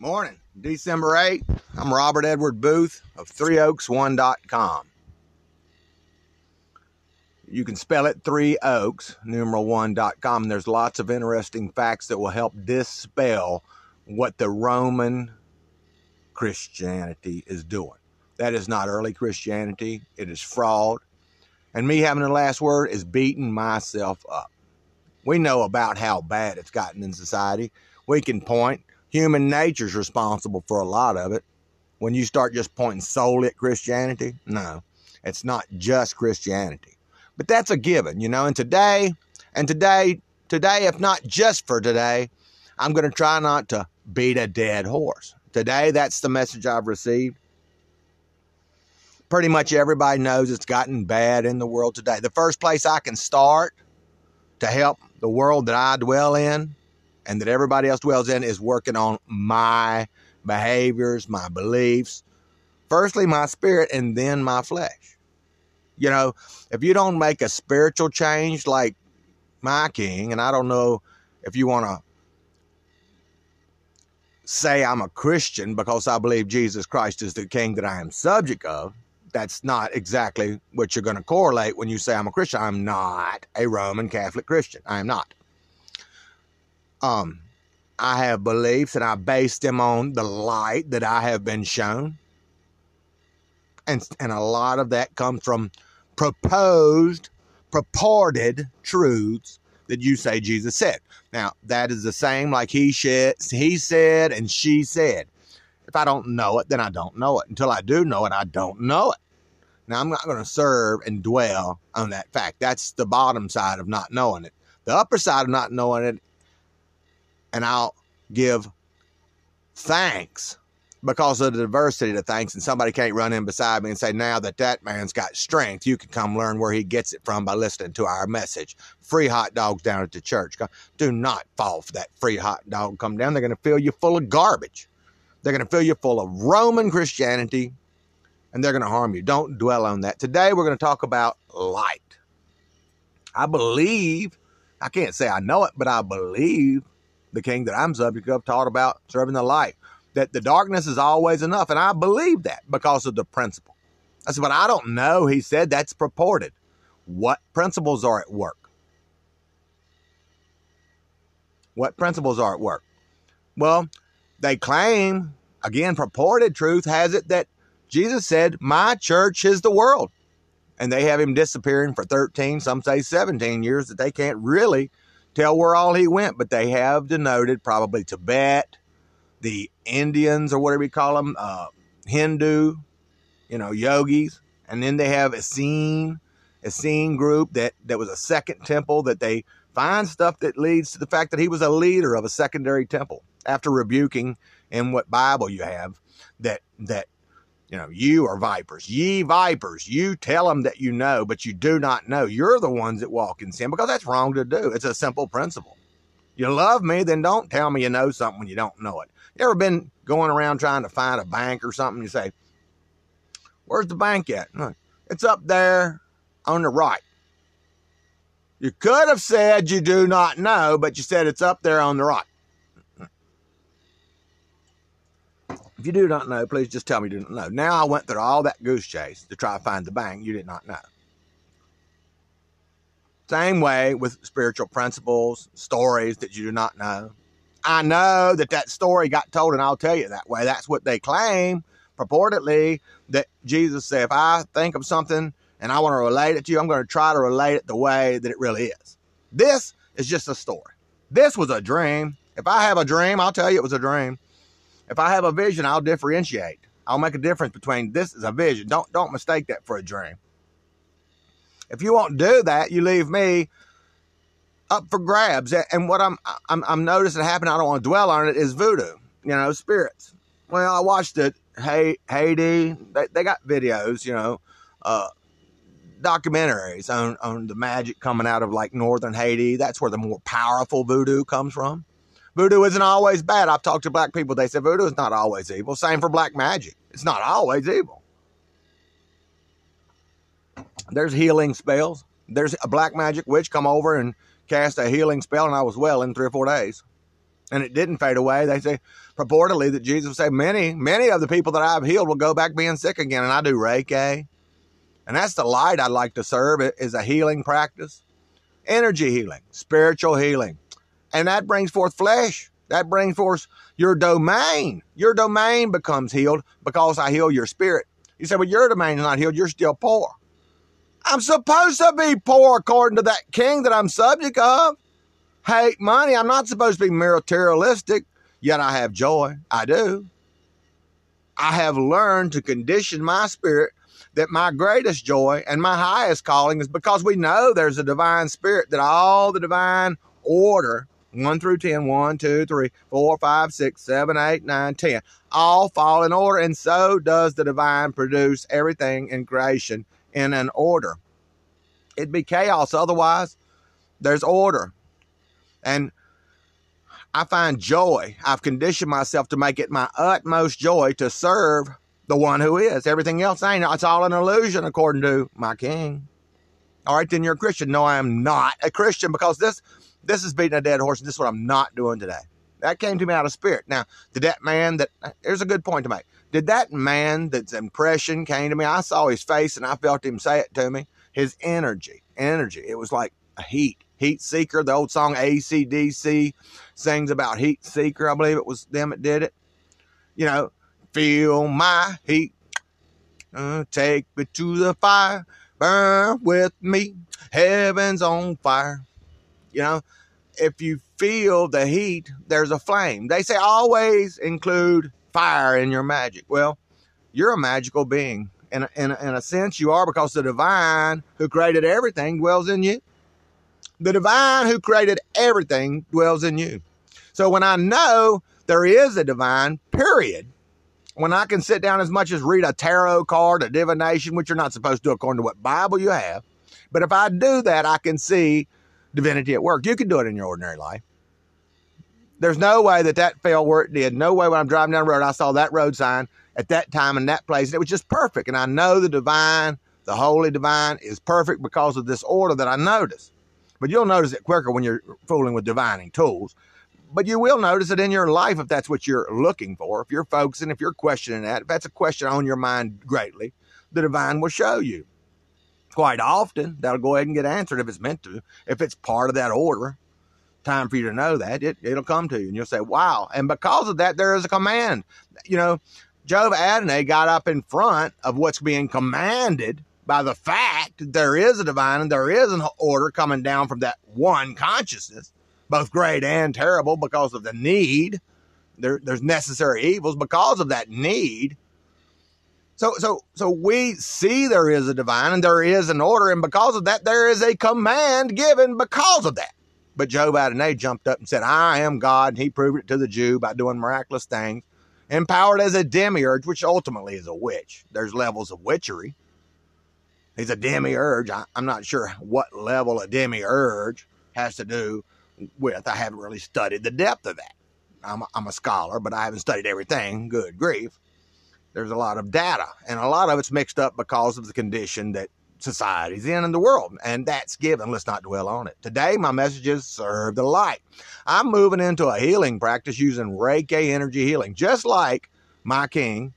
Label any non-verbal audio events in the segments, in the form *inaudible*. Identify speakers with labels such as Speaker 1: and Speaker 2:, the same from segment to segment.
Speaker 1: Morning, December 8th. I'm Robert Edward Boothe of ThreeOaks1.com. You can spell it Three Oaks, numeral one.com. There's lots of interesting facts that will help dispel what the Roman Christianity is doing. That is not early Christianity, it is fraud. And me having the last word is beating myself up. We know about how bad it's gotten in society. We can point. Human nature's responsible for a lot of it. When you start just pointing solely at Christianity, no, it's not just Christianity. But that's a given, you know. And today, and today, today, if not just for today, I'm going to try not to beat a dead horse. Today, that's the message I've received. Pretty much everybody knows it's gotten bad in the world today. The first place I can start to help the world that I dwell in and that everybody else dwells in is working on my behaviors, my beliefs. Firstly, my spirit, and then my flesh. You know, if you don't make a spiritual change like my king, and I don't know if you want to say I'm a Christian because I believe Jesus Christ is the king that I am subject of, that's not exactly what you're going to correlate when you say I'm a Christian. I'm not a Roman Catholic Christian. I am not. Um, I have beliefs and I base them on the light that I have been shown. And, and a lot of that comes from proposed, purported truths that you say Jesus said. Now, that is the same like he said, he said and she said. If I don't know it, then I don't know it. Until I do know it, I don't know it. Now, I'm not going to serve and dwell on that fact. That's the bottom side of not knowing it. The upper side of not knowing it, and I'll give thanks because of the diversity of things, and somebody can't run in beside me and say, now that that man's got strength, you can come learn where he gets it from by listening to our message. Free hot dogs down at the church. Do not fall for that free hot dog come down. They're going to fill you full of garbage. They're going to fill you full of Roman Christianity, and they're going to harm you. Don't dwell on that. Today, we're going to talk about light. I believe, I can't say I know it, but I believe the king that I'm subject of taught about serving the light that the darkness is always enough. And I believe that because of the principle. I said, but I don't know. He said that's purported. What principles are at work? What principles are at work? Well, they claim, again, purported truth has it that Jesus said, My church is the world. And they have him disappearing for 13, some say 17 years that they can't really tell where all he went, but they have denoted probably Tibet, the Indians or whatever you call them, uh, Hindu, you know, yogis, and then they have Essene, a scene group that that was a second temple that they find stuff that leads to the fact that he was a leader of a secondary temple after rebuking in what Bible you have that that you know you are vipers ye vipers you tell them that you know but you do not know you're the ones that walk in sin because that's wrong to do it's a simple principle you love me then don't tell me you know something when you don't know it you ever been going around trying to find a bank or something? You say, Where's the bank at? It's up there on the right. You could have said you do not know, but you said it's up there on the right. If you do not know, please just tell me you do not know. Now I went through all that goose chase to try to find the bank you did not know. Same way with spiritual principles, stories that you do not know. I know that that story got told, and I'll tell you that way. That's what they claim, purportedly, that Jesus said, if I think of something and I want to relate it to you, I'm going to try to relate it the way that it really is. This is just a story. This was a dream. If I have a dream, I'll tell you it was a dream. If I have a vision, I'll differentiate. I'll make a difference between this is a vision. Don't don't mistake that for a dream. If you won't do that, you leave me up for grabs. And what I'm I'm, I'm noticing happen, I don't want to dwell on it, is voodoo. You know, spirits. Well, I watched it. Hey, Haiti. They, they got videos. You know, uh, documentaries on on the magic coming out of like northern Haiti. That's where the more powerful voodoo comes from. Voodoo isn't always bad. I've talked to black people. They said voodoo is not always evil. Same for black magic. It's not always evil. There's healing spells. There's a black magic witch come over and cast a healing spell, and I was well in three or four days. and it didn't fade away. They say purportedly that Jesus said many, many of the people that I've healed will go back being sick again. And I do Reiki. And that's the light I'd like to serve is a healing practice. Energy healing, spiritual healing. And that brings forth flesh. That brings forth your domain. Your domain becomes healed because I heal your spirit. You say, well, your domain is not healed. You're still poor. I'm supposed to be poor according to that king that I'm subject of. Hate money. I'm not supposed to be materialistic, yet I have joy. I do. I have learned to condition my spirit that my greatest joy and my highest calling is because we know there's a divine spirit, that all the divine order 1 through 10, 1, 2, 3, 4, 5, 6, 7, 8, 9, 10, all fall in order. And so does the divine produce everything in creation in an order. It'd be chaos otherwise. There's order. And I find joy. I've conditioned myself to make it my utmost joy to serve the one who is. Everything else ain't. It's all an illusion, according to my king. All right, then you're a Christian. No, I am not a Christian because this this is beating a dead horse, and this is what I'm not doing today. That came to me out of spirit. Now, did that man that here's a good point to make. Did that man that's impression came to me? I saw his face and I felt him say it to me. His energy, energy. It was like a heat, heat seeker. The old song ACDC sings about heat seeker. I believe it was them that did it. You know, feel my heat. Uh, take me to the fire, burn with me. Heaven's on fire. You know, if you feel the heat, there's a flame. They say always include fire in your magic. Well, you're a magical being. In a, in, a, in a sense, you are because the divine who created everything dwells in you. The divine who created everything dwells in you. So when I know there is a divine, period, when I can sit down as much as read a tarot card, a divination, which you're not supposed to according to what Bible you have, but if I do that, I can see divinity at work. You can do it in your ordinary life. There's no way that that fell where it did. No way when I'm driving down the road, I saw that road sign at that time in that place. And it was just perfect. And I know the divine, the holy divine is perfect because of this order that I noticed. But you'll notice it quicker when you're fooling with divining tools. But you will notice it in your life if that's what you're looking for. If you're focusing, if you're questioning that, if that's a question on your mind greatly, the divine will show you quite often that'll go ahead and get answered if it's meant to. If it's part of that order, time for you to know that it, it'll come to you and you'll say, wow. And because of that, there is a command. You know, Job Adonai got up in front of what's being commanded by the fact that there is a divine and there is an order coming down from that one consciousness, both great and terrible because of the need. There, there's necessary evils because of that need so, so, so we see there is a divine and there is an order, and because of that, there is a command given because of that. But Job out Adonai jumped up and said, I am God, and he proved it to the Jew by doing miraculous things, empowered as a demiurge, which ultimately is a witch. There's levels of witchery. He's a demiurge. I, I'm not sure what level a demiurge has to do with. I haven't really studied the depth of that. I'm a, I'm a scholar, but I haven't studied everything. Good grief there's a lot of data, and a lot of it's mixed up because of the condition that society's in in the world, and that's given. Let's not dwell on it. Today, my message is serve the light. I'm moving into a healing practice using Reiki energy healing, just like my king.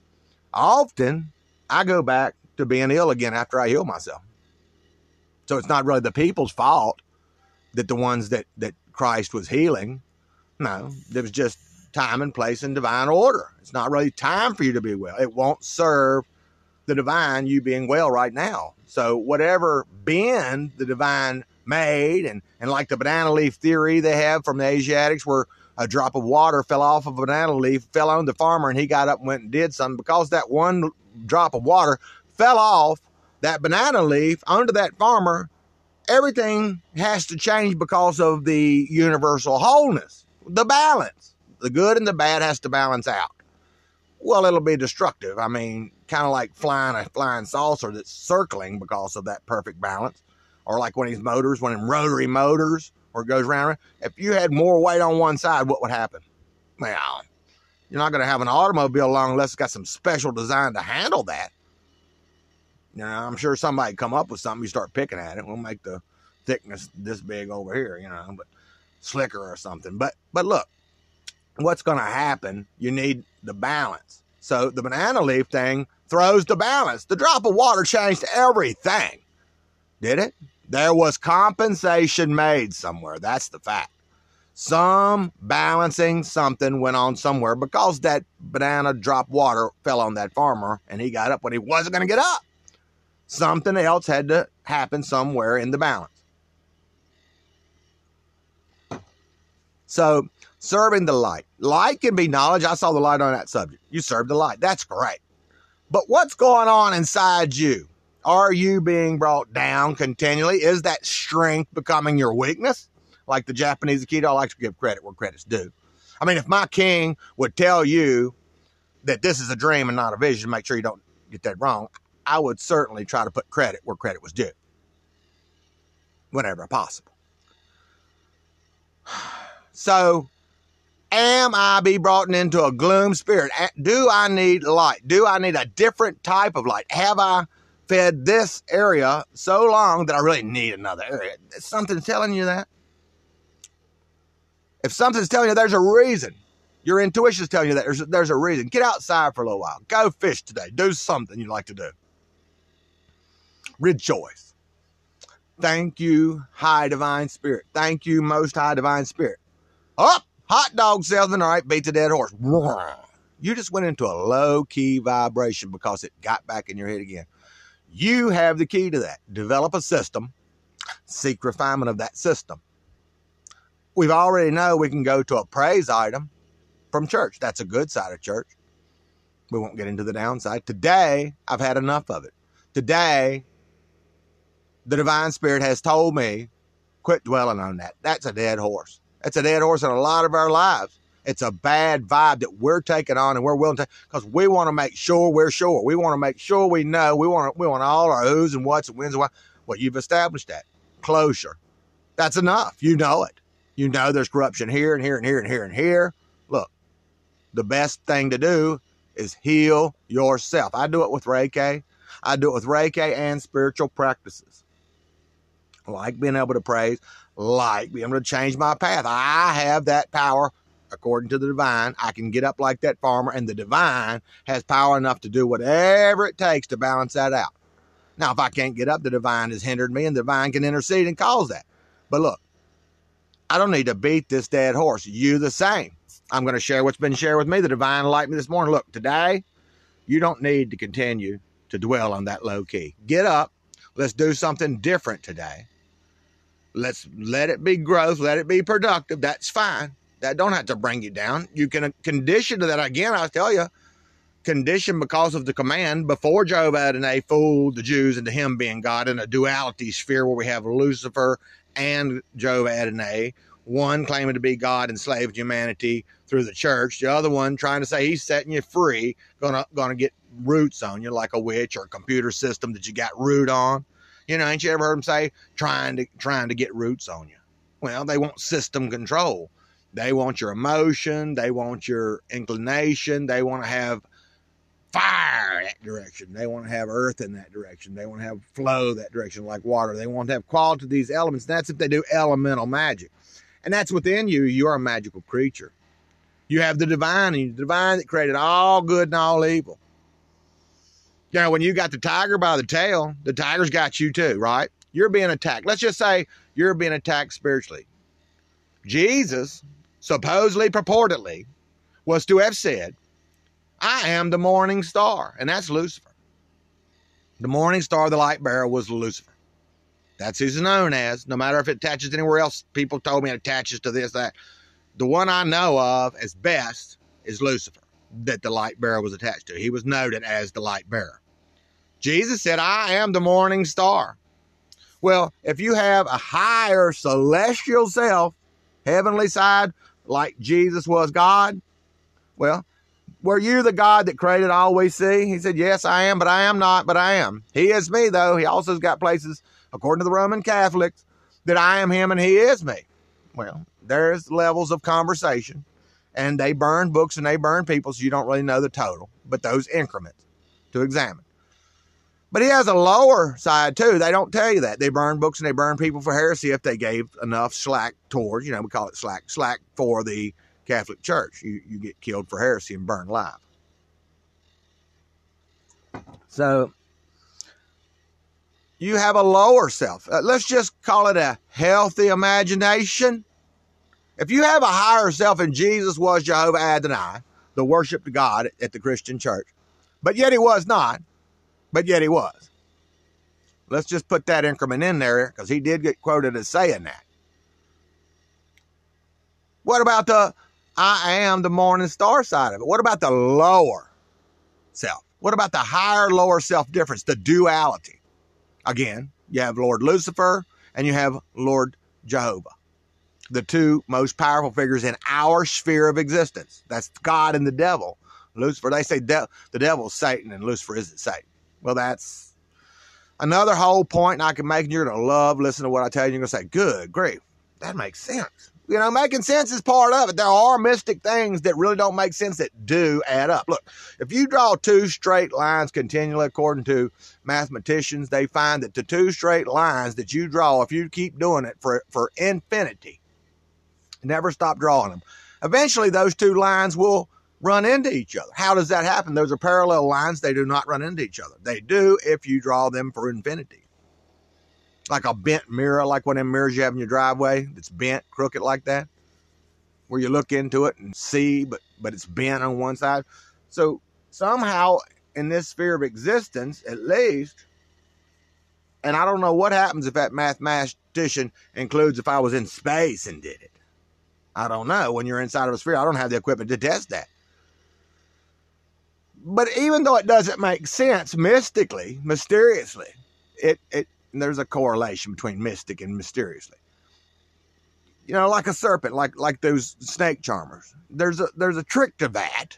Speaker 1: Often, I go back to being ill again after I heal myself. So it's not really the people's fault that the ones that that Christ was healing. No, it was just time and place and divine order. It's not really time for you to be well. It won't serve the divine you being well right now. So whatever bend the divine made and, and like the banana leaf theory they have from the Asiatics where a drop of water fell off of a banana leaf, fell on the farmer and he got up and went and did something because that one drop of water fell off that banana leaf onto that farmer, everything has to change because of the universal wholeness, the balance. The good and the bad has to balance out. Well, it'll be destructive. I mean, kind of like flying a flying saucer that's circling because of that perfect balance. Or like of these motors, of them rotary motors, or it goes round. If you had more weight on one side, what would happen? Well, you're not going to have an automobile long unless it's got some special design to handle that. You know, I'm sure somebody come up with something. You start picking at it. We'll make the thickness this big over here, you know, but slicker or something. But but look, what's going to happen? You need the balance. So the banana leaf thing throws the balance. The drop of water changed everything. Did it? There was compensation made somewhere. That's the fact. Some balancing something went on somewhere because that banana drop water fell on that farmer and he got up when he wasn't going to get up. Something else had to happen somewhere in the balance. So, serving the light. Light can be knowledge. I saw the light on that subject. You serve the light. That's great. But what's going on inside you? Are you being brought down continually? Is that strength becoming your weakness? Like the Japanese Aikido likes to give credit where credit's due. I mean, if my king would tell you that this is a dream and not a vision, make sure you don't get that wrong, I would certainly try to put credit where credit was due whenever possible. *sighs* So, am I be brought into a gloom spirit? Do I need light? Do I need a different type of light? Have I fed this area so long that I really need another area? Something's telling you that. If something's telling you there's a reason, your intuition's telling you that there's, there's a reason. Get outside for a little while. Go fish today. Do something you like to do. Rejoice. Thank you, High Divine Spirit. Thank you, Most High Divine Spirit. Up, hot dog salesman. All right, beat the dead horse. You just went into a low key vibration because it got back in your head again. You have the key to that. Develop a system, seek refinement of that system. We've already know we can go to a praise item from church. That's a good side of church. We won't get into the downside. Today, I've had enough of it. Today, the divine spirit has told me, quit dwelling on that. That's a dead horse. It's a dead horse in a lot of our lives. It's a bad vibe that we're taking on and we're willing to because we want to make sure we're sure. We want to make sure we know. We want to, we want all our who's and what's and when's and what. Well, you've established that. Closure. That's enough. You know it. You know there's corruption here and here and here and here and here. Look, the best thing to do is heal yourself. I do it with Reiki. I do it with Reiki and spiritual practices. Like being able to praise, like being able to change my path. I have that power according to the divine. I can get up like that farmer, and the divine has power enough to do whatever it takes to balance that out. Now, if I can't get up, the divine has hindered me, and the divine can intercede and cause that. But look, I don't need to beat this dead horse. You the same. I'm going to share what's been shared with me. The divine light me this morning. Look, today, you don't need to continue to dwell on that low key. Get up. Let's do something different today. Let's let it be growth, let it be productive. That's fine. That don't have to bring you down. You can condition to that again. I'll tell you, condition because of the command before Jove Adonai fooled the Jews into him being God in a duality sphere where we have Lucifer and Jove Adonai, one claiming to be God enslaved humanity through the church, the other one trying to say he's setting you free, gonna gonna get roots on you like a witch or a computer system that you got root on. You know, ain't you ever heard them say trying to trying to get roots on you? Well, they want system control. They want your emotion. They want your inclination. They want to have fire that direction. They want to have earth in that direction. They want to have flow that direction, like water. They want to have quality to these elements. That's if they do elemental magic. And that's within you. You are a magical creature. You have the divine, and the divine that created all good and all evil. You know, when you got the tiger by the tail, the tiger's got you too, right? You're being attacked. Let's just say you're being attacked spiritually. Jesus, supposedly, purportedly, was to have said, I am the morning star, and that's Lucifer. The morning star, the light bearer, was Lucifer. That's who's known as. No matter if it attaches anywhere else, people told me it attaches to this, that. The one I know of as best is Lucifer, that the light bearer was attached to. He was noted as the light bearer. Jesus said, I am the morning star. Well, if you have a higher celestial self, heavenly side, like Jesus was God, well, were you the God that created all we see? He said, Yes, I am, but I am not, but I am. He is me, though. He also's got places, according to the Roman Catholics, that I am him and he is me. Well, there's levels of conversation, and they burn books and they burn people, so you don't really know the total, but those increments to examine. But he has a lower side too. They don't tell you that. They burn books and they burn people for heresy if they gave enough slack towards, you know, we call it slack, slack for the Catholic Church. You, you get killed for heresy and burned alive. So you have a lower self. Uh, let's just call it a healthy imagination. If you have a higher self, and Jesus was Jehovah Adonai, the worship to God at the Christian church, but yet he was not, but yet he was. Let's just put that increment in there because he did get quoted as saying that. What about the I am the morning star side of it? What about the lower self? What about the higher lower self difference, the duality? Again, you have Lord Lucifer and you have Lord Jehovah, the two most powerful figures in our sphere of existence. That's God and the devil. Lucifer, they say de- the devil's Satan and Lucifer isn't Satan. Well, that's another whole point I can make, and you're going to love listening to what I tell you. You're going to say, good grief, that makes sense. You know, making sense is part of it. There are mystic things that really don't make sense that do add up. Look, if you draw two straight lines continually, according to mathematicians, they find that the two straight lines that you draw, if you keep doing it for, for infinity, never stop drawing them, eventually those two lines will run into each other. How does that happen? Those are parallel lines. They do not run into each other. They do if you draw them for infinity like a bent mirror, like one of them mirrors you have in your driveway that's bent, crooked like that, where you look into it and see, but but it's bent on one side. So somehow in this sphere of existence, at least, and I don't know what happens if that mathematician includes if I was in space and did it. I don't know. When you're inside of a sphere, I don't have the equipment to test that. But even though it doesn't make sense mystically, mysteriously, it, it there's a correlation between mystic and mysteriously. You know, like a serpent, like like those snake charmers. There's a there's a trick to that.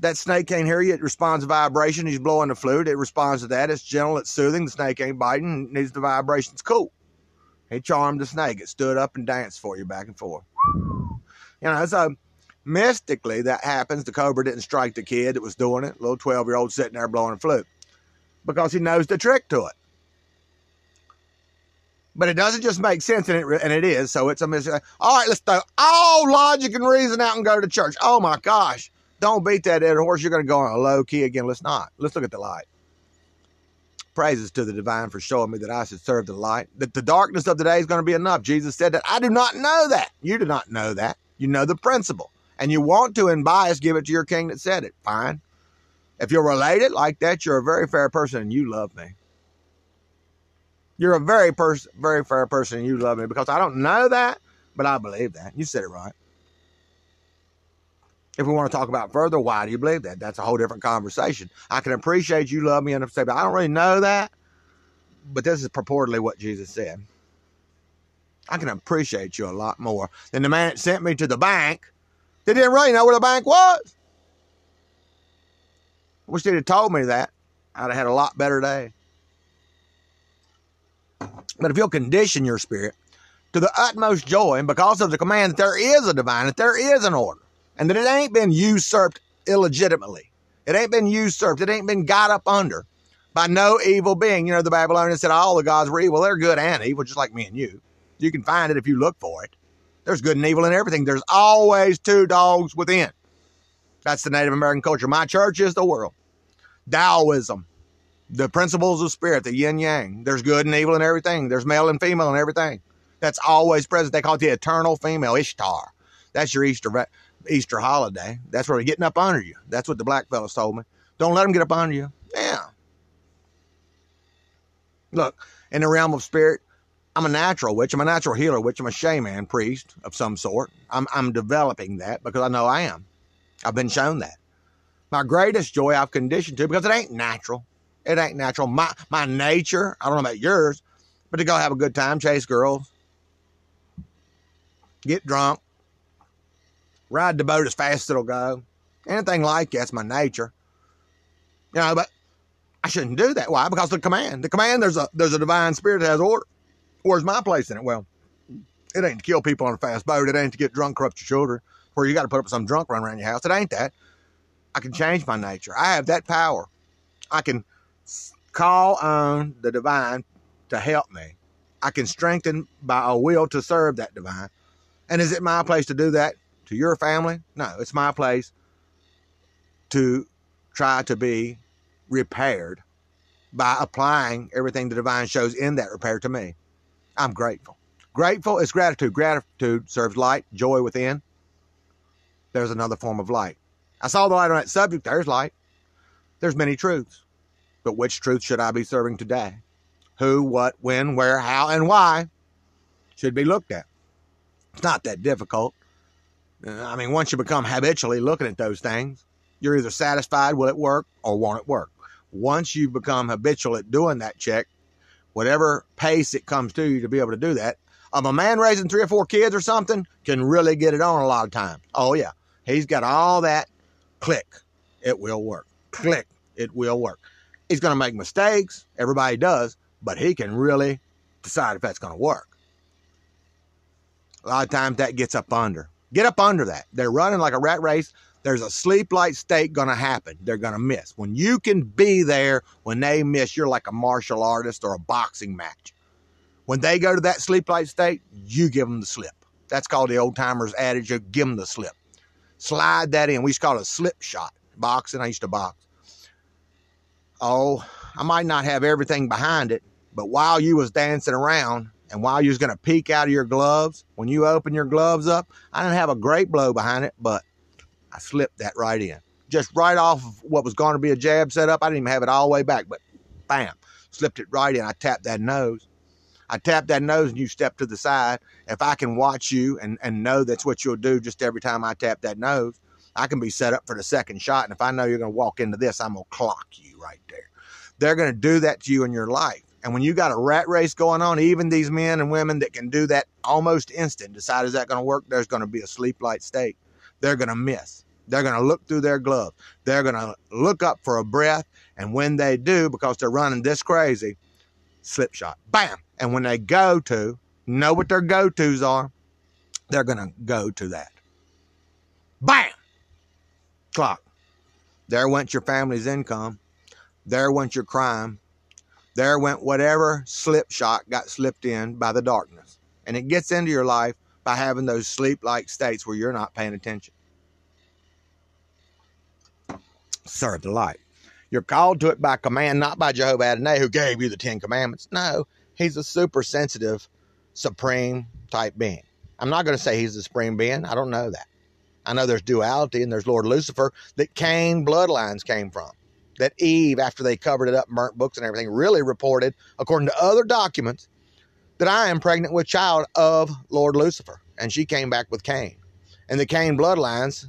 Speaker 1: That snake can't hear you. It responds to vibration. He's blowing the flute. It responds to that. It's gentle. It's soothing. The snake ain't biting. It needs the vibration's cool. He charmed the snake. It stood up and danced for you back and forth. You know, so uh, mystically that happens. The cobra didn't strike the kid that was doing it. Little 12 year old sitting there blowing a flute because he knows the trick to it but it doesn't just make sense, and it and it is. So it's a mis- uh, all right. Let's throw all logic and reason out and go to church. Oh my gosh! Don't beat that dead horse. You're going to go on a low key again. Let's not. Let's look at the light. Praises to the divine for showing me that I should serve the light. That the darkness of the day is going to be enough. Jesus said that. I do not know that. You do not know that. You know the principle, and you want to, in bias, give it to your king that said it. Fine. If you're related like that, you're a very fair person, and you love me. You're a very person, very fair person. And you love me because I don't know that, but I believe that. You said it right. If we want to talk about further, why do you believe that? That's a whole different conversation. I can appreciate you love me and say, but I don't really know that. But this is purportedly what Jesus said. I can appreciate you a lot more than the man that sent me to the bank They didn't really know where the bank was. I Wish they'd have told me that. I'd have had a lot better day. But if you'll condition your spirit to the utmost joy, and because of the command that there is a divine, that there is an order, and that it ain't been usurped illegitimately, it ain't been usurped, it ain't been got up under by no evil being. You know, the Babylonians said all the gods were evil. They're good and evil, just like me and you. You can find it if you look for it. There's good and evil in everything. There's always two dogs within. That's the Native American culture. My church is the world. Taoism the principles of spirit, the yin yang. There's good and evil in everything. There's male and female in everything. That's always present. They call it the eternal female, Ishtar. That's your Easter Easter holiday. That's where they're getting up under you. That's what the black fellows told me. Don't let them get up under you. Yeah. Look, in the realm of spirit, I'm a natural witch. I'm a natural healer witch. I'm a shaman priest of some sort. I'm, I'm developing that because I know I am. I've been shown that. My greatest joy I've conditioned to because it ain't natural. It ain't natural. My my nature, I don't know about yours, but to go have a good time, chase girls, get drunk, ride the boat as fast as it'll go. Anything like that's my nature. You know, but I shouldn't do that. Why? Because the command. The command, there's a there's a divine spirit that has order. Where's my place in it? Well, it ain't to kill people on a fast boat. It ain't to get drunk, corrupt your children, where you got to put up some drunk run around your house. It ain't that. I can change my nature. I have that power. I can call on the divine to help me. I can strengthen by a will to serve that divine. And is it my place to do that? To your family. No, it's my place to try to be repaired by applying everything the divine shows in that repair to me. I'm grateful. Grateful is gratitude. Gratitude serves light, joy within. There's another form of light. I saw the light on that subject. There's light. There's many truths. But which truth should I be serving today? Who, what, when, where, how, and why should be looked at. It's not that difficult. Uh, I mean, once you become habitually looking at those things, you're either satisfied will it work or won't it work. Once you become habitual at doing that check, whatever pace it comes to you to be able to do that, of a man raising three or four kids or something can really get it on a lot of times. Oh yeah, he's got all that. Click, it will work. Click, it will work. He's going to make mistakes. Everybody does, but he can really decide if that's going to work. A lot of times that gets up under. Get up under that. They're running like a rat race. There's a sleep like state going to happen. They're going to miss. When you can be there when they miss, you're like a martial artist or a boxing match. When they go to that sleep like state, you give them the slip. That's called the old timers adage of give them the slip. Slide that in. We used to call it a slip shot. Boxing, I used to box. Oh, I might not have everything behind it, but while you was dancing around, and while you was going to peek out of your gloves, when you open your gloves up, I didn't have a great blow behind it, but I slipped that right in. Just right off of what was going to be a jab set up. I didn't even have it all the way back, but bam, slipped it right in. I tapped that nose. I tapped that nose and you step to the side. If I can watch you and, and know that's what you'll do just every time I tap that nose, I can be set up for the second shot. And if I know you're going to walk into this, I'm going to clock you right there. They're going to do that to you in your life. And when you got a rat race going on, even these men and women that can do that almost instant, decide is that going to work? There's going to be a sleep light state. They're going to miss. They're going to look through their glove. They're going to look up for a breath. And when they do, because they're running this crazy, slip shot, bam. And when they go to, know what their go tos are, they're going to go to that. Bam! Clock. There went your family's income. There went your crime. There went whatever slip shot got slipped in by the darkness. And it gets into your life by having those sleep like states where you're not paying attention. Serve the light. You're called to it by command, not by Jehovah Adonai, who gave you the Ten Commandments. No, he's a super sensitive, supreme type being. I'm not going to say he's the supreme being. I don't know that. I know there's duality and there's Lord Lucifer that Cain bloodlines came from that Eve, after they covered it up, burnt books and everything, really reported, according to other documents, that I am pregnant with child of Lord Lucifer. And she came back with Cain. And the Cain bloodlines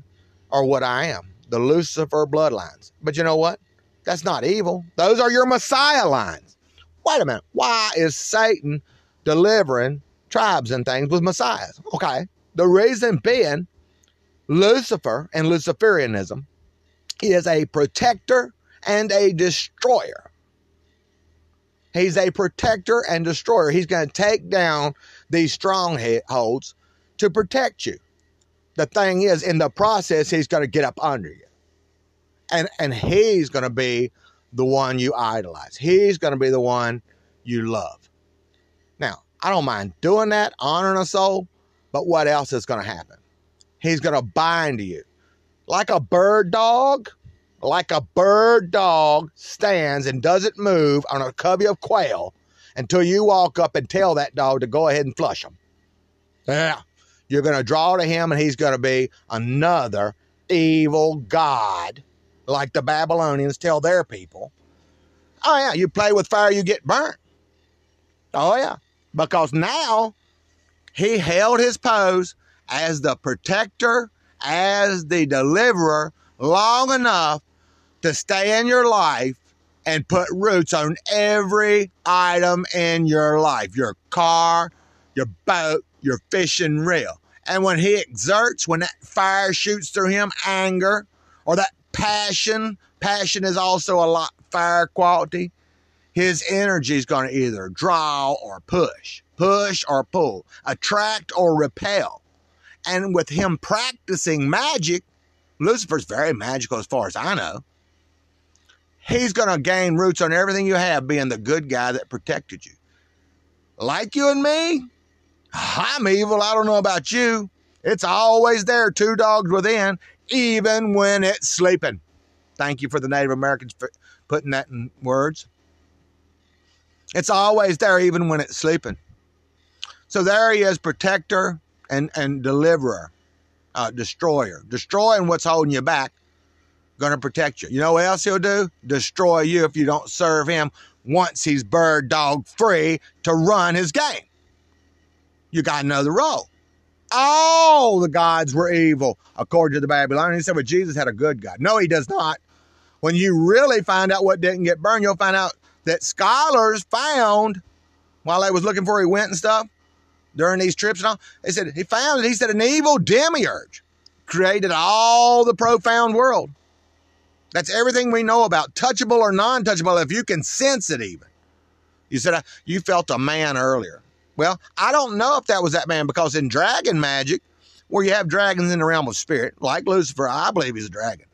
Speaker 1: are what I am, the Lucifer bloodlines. But you know what? That's not evil. Those are your Messiah lines. Wait a minute. Why is Satan delivering tribes and things with messiahs? Okay. The reason being Lucifer and Luciferianism is a protector and a destroyer. He's a protector and destroyer. He's going to take down these strongholds to protect you. The thing is, in the process, he's going to get up under you. And, and he's going to be the one you idolize. He's going to be the one you love. Now, I don't mind doing that, honoring a soul, but what else is going to happen? He's going to bind you like a bird dog like a bird dog stands and doesn't move on a covey of quail until you walk up and tell that dog to go ahead and flush them. Yeah. You're going to draw to him and he's going to be another evil god like the Babylonians tell their people. Oh, yeah. You play with fire, you get burnt. Oh, yeah. Because now he held his pose as the protector, as the deliverer long enough to stay in your life and put roots on every item in your life your car, your boat, your fishing reel. And when he exerts, when that fire shoots through him, anger or that passion, passion is also a lot fire quality. His energy is going to either draw or push, push or pull, attract or repel. And with him practicing magic, Lucifer's very magical as far as I know. He's going to gain roots on everything you have, being the good guy that protected you. Like you and me, I'm evil. I don't know about you. It's always there, two dogs within, even when it's sleeping. Thank you for the Native Americans for putting that in words. It's always there, even when it's sleeping. So there he is, protector and, and deliverer, uh, destroyer, destroying what's holding you back, going to protect you. You know what else he'll do? Destroy you if you don't serve him once he's bird dog free to run his game. You got another role. All the gods were evil, according to the Babylonians. He said, well, Jesus had a good God. No, he does not. When you really find out what didn't get burned, you'll find out that scholars found while they was looking for he went and stuff during these trips and all. They said he found it. He said an evil demiurge created all the profound world. That's everything we know about, touchable or non-touchable. If you can sense it, even. You said you felt a man earlier. Well, I don't know if that was that man because in dragon magic, where you have dragons in the realm of spirit, like Lucifer, I believe he's a dragon.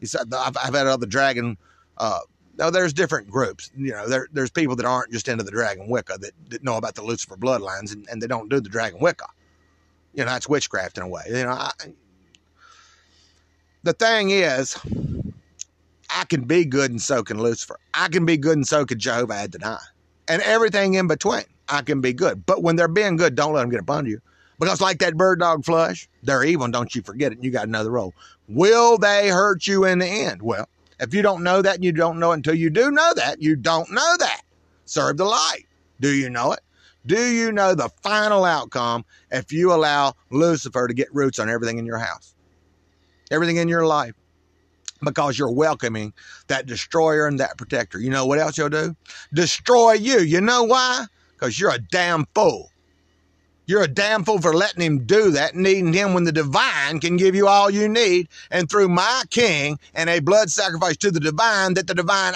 Speaker 1: He said, I've, I've had other dragon. Uh, no, there's different groups. You know, there, there's people that aren't just into the dragon Wicca that, that know about the Lucifer bloodlines and, and they don't do the dragon Wicca. You know, that's witchcraft in a way. You know, I, the thing is, I can be good and so can Lucifer. I can be good and so can Jehovah Adonai. And everything in between, I can be good. But when they're being good, don't let them get upon you. Because like that bird dog flush, they're evil, and don't you forget it. And you got another role. Will they hurt you in the end? Well, if you don't know that, you don't know until you do know that, you don't know that. Serve the light. Do you know it? Do you know the final outcome if you allow Lucifer to get roots on everything in your house, everything in your life? Because you're welcoming that destroyer and that protector. You know what else you'll do? Destroy you. You know why? Because you're a damn fool. You're a damn fool for letting him do that, needing him when the divine can give you all you need. And through my king and a blood sacrifice to the divine that the divine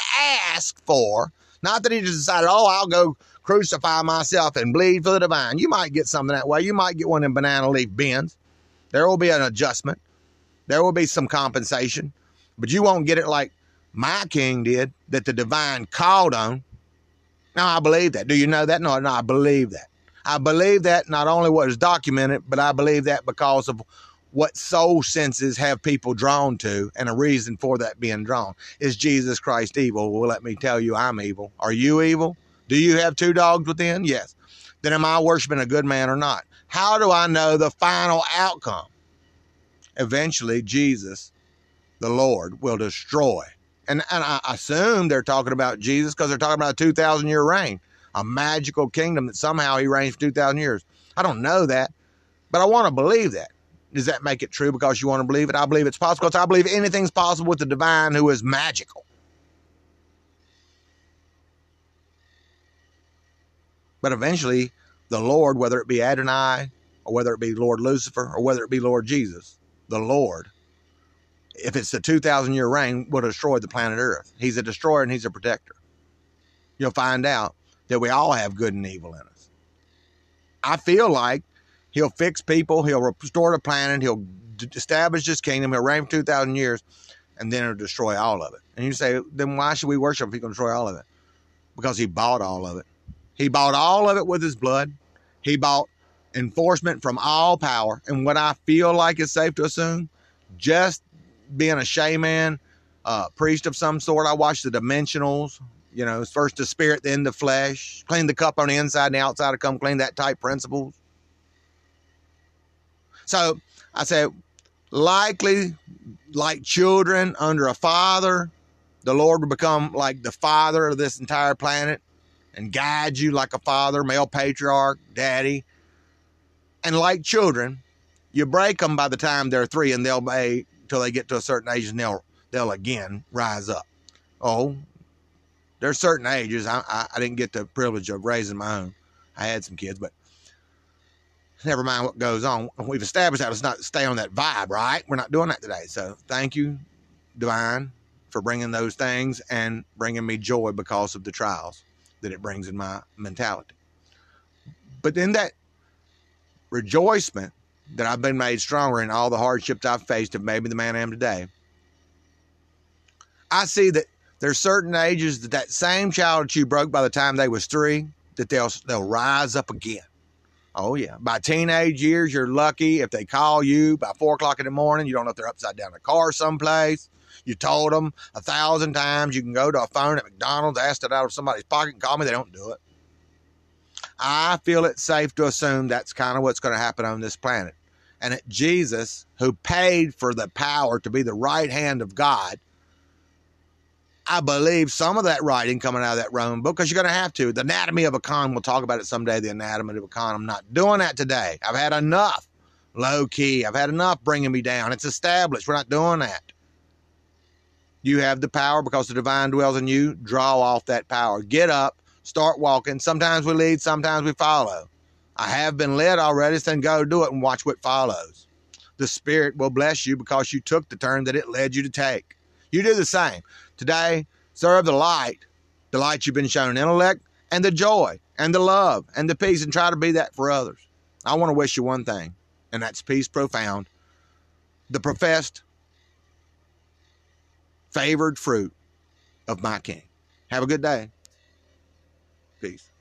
Speaker 1: asked for, not that he just decided, oh, I'll go crucify myself and bleed for the divine. You might get something that way. You might get one in banana leaf bins. There will be an adjustment. There will be some compensation, but you won't get it like my king did that the divine called on. Now, I believe that. Do you know that? No, no, I believe that. I believe that not only what is documented, but I believe that because of what soul senses have people drawn to, and a reason for that being drawn. Is Jesus Christ evil? Well, let me tell you, I'm evil. Are you evil? Do you have two dogs within? Yes. Then am I worshiping a good man or not? How do I know the final outcome? Eventually, Jesus, the Lord, will destroy. And, and I assume they're talking about Jesus because they're talking about a 2,000 year reign a magical kingdom that somehow he reigned for 2,000 years. I don't know that, but I want to believe that. Does that make it true because you want to believe it? I believe it's possible because I believe anything's possible with the divine who is magical. But eventually, the Lord, whether it be Adonai or whether it be Lord Lucifer or whether it be Lord Jesus, the Lord, if it's a 2,000 year reign, will destroy the planet Earth. He's a destroyer and he's a protector. You'll find out that we all have good and evil in us. I feel like he'll fix people, he'll restore the planet, he'll establish his kingdom, he'll reign for 2,000 years, and then he'll destroy all of it. And you say, then why should we worship if he's going to destroy all of it? Because he bought all of it. He bought all of it with his blood. He bought enforcement from all power. And what I feel like is safe to assume, just being a shaman, uh, priest of some sort, I watched the Dimensionals you know, first the spirit, then the flesh. Clean the cup on the inside and the outside to come clean that type principles. So I said, likely like children under a father, the Lord will become like the father of this entire planet and guide you like a father, male patriarch, daddy. And like children, you break them by the time they're three and they'll be till they get to a certain age and they'll they'll again rise up. Oh, there's certain ages I, I, I didn't get the privilege of raising my own. I had some kids, but never mind what goes on. We've established that let's not stay on that vibe, right? We're not doing that today. So thank you, Divine, for bringing those things and bringing me joy because of the trials that it brings in my mentality. But then that rejoicement that I've been made stronger in all the hardships I've faced have made me the man I am today. I see that there's certain ages that that same child that you broke by the time they was three, that they'll they'll rise up again. Oh, yeah. By teenage years, you're lucky if they call you by four o'clock in the morning. You don't know if they're upside down in a car someplace. You told them a thousand times you can go to a phone at McDonald's, ask it out of somebody's pocket, and call me. They don't do it. I feel it safe to assume that's kind of what's going to happen on this planet. And that Jesus, who paid for the power to be the right hand of God, I believe some of that writing coming out of that Roman book because you're going to have to. The anatomy of a con, we'll talk about it someday. The anatomy of a con. I'm not doing that today. I've had enough low key. I've had enough bringing me down. It's established. We're not doing that. You have the power because the divine dwells in you. Draw off that power. Get up, start walking. Sometimes we lead, sometimes we follow. I have been led already, so then go do it and watch what follows. The Spirit will bless you because you took the turn that it led you to take. You do the same. Today, serve the light, the light you've been shown, in intellect, and the joy, and the love, and the peace, and try to be that for others. I want to wish you one thing, and that's peace profound. The professed, favored fruit of my King. Have a good day. Peace.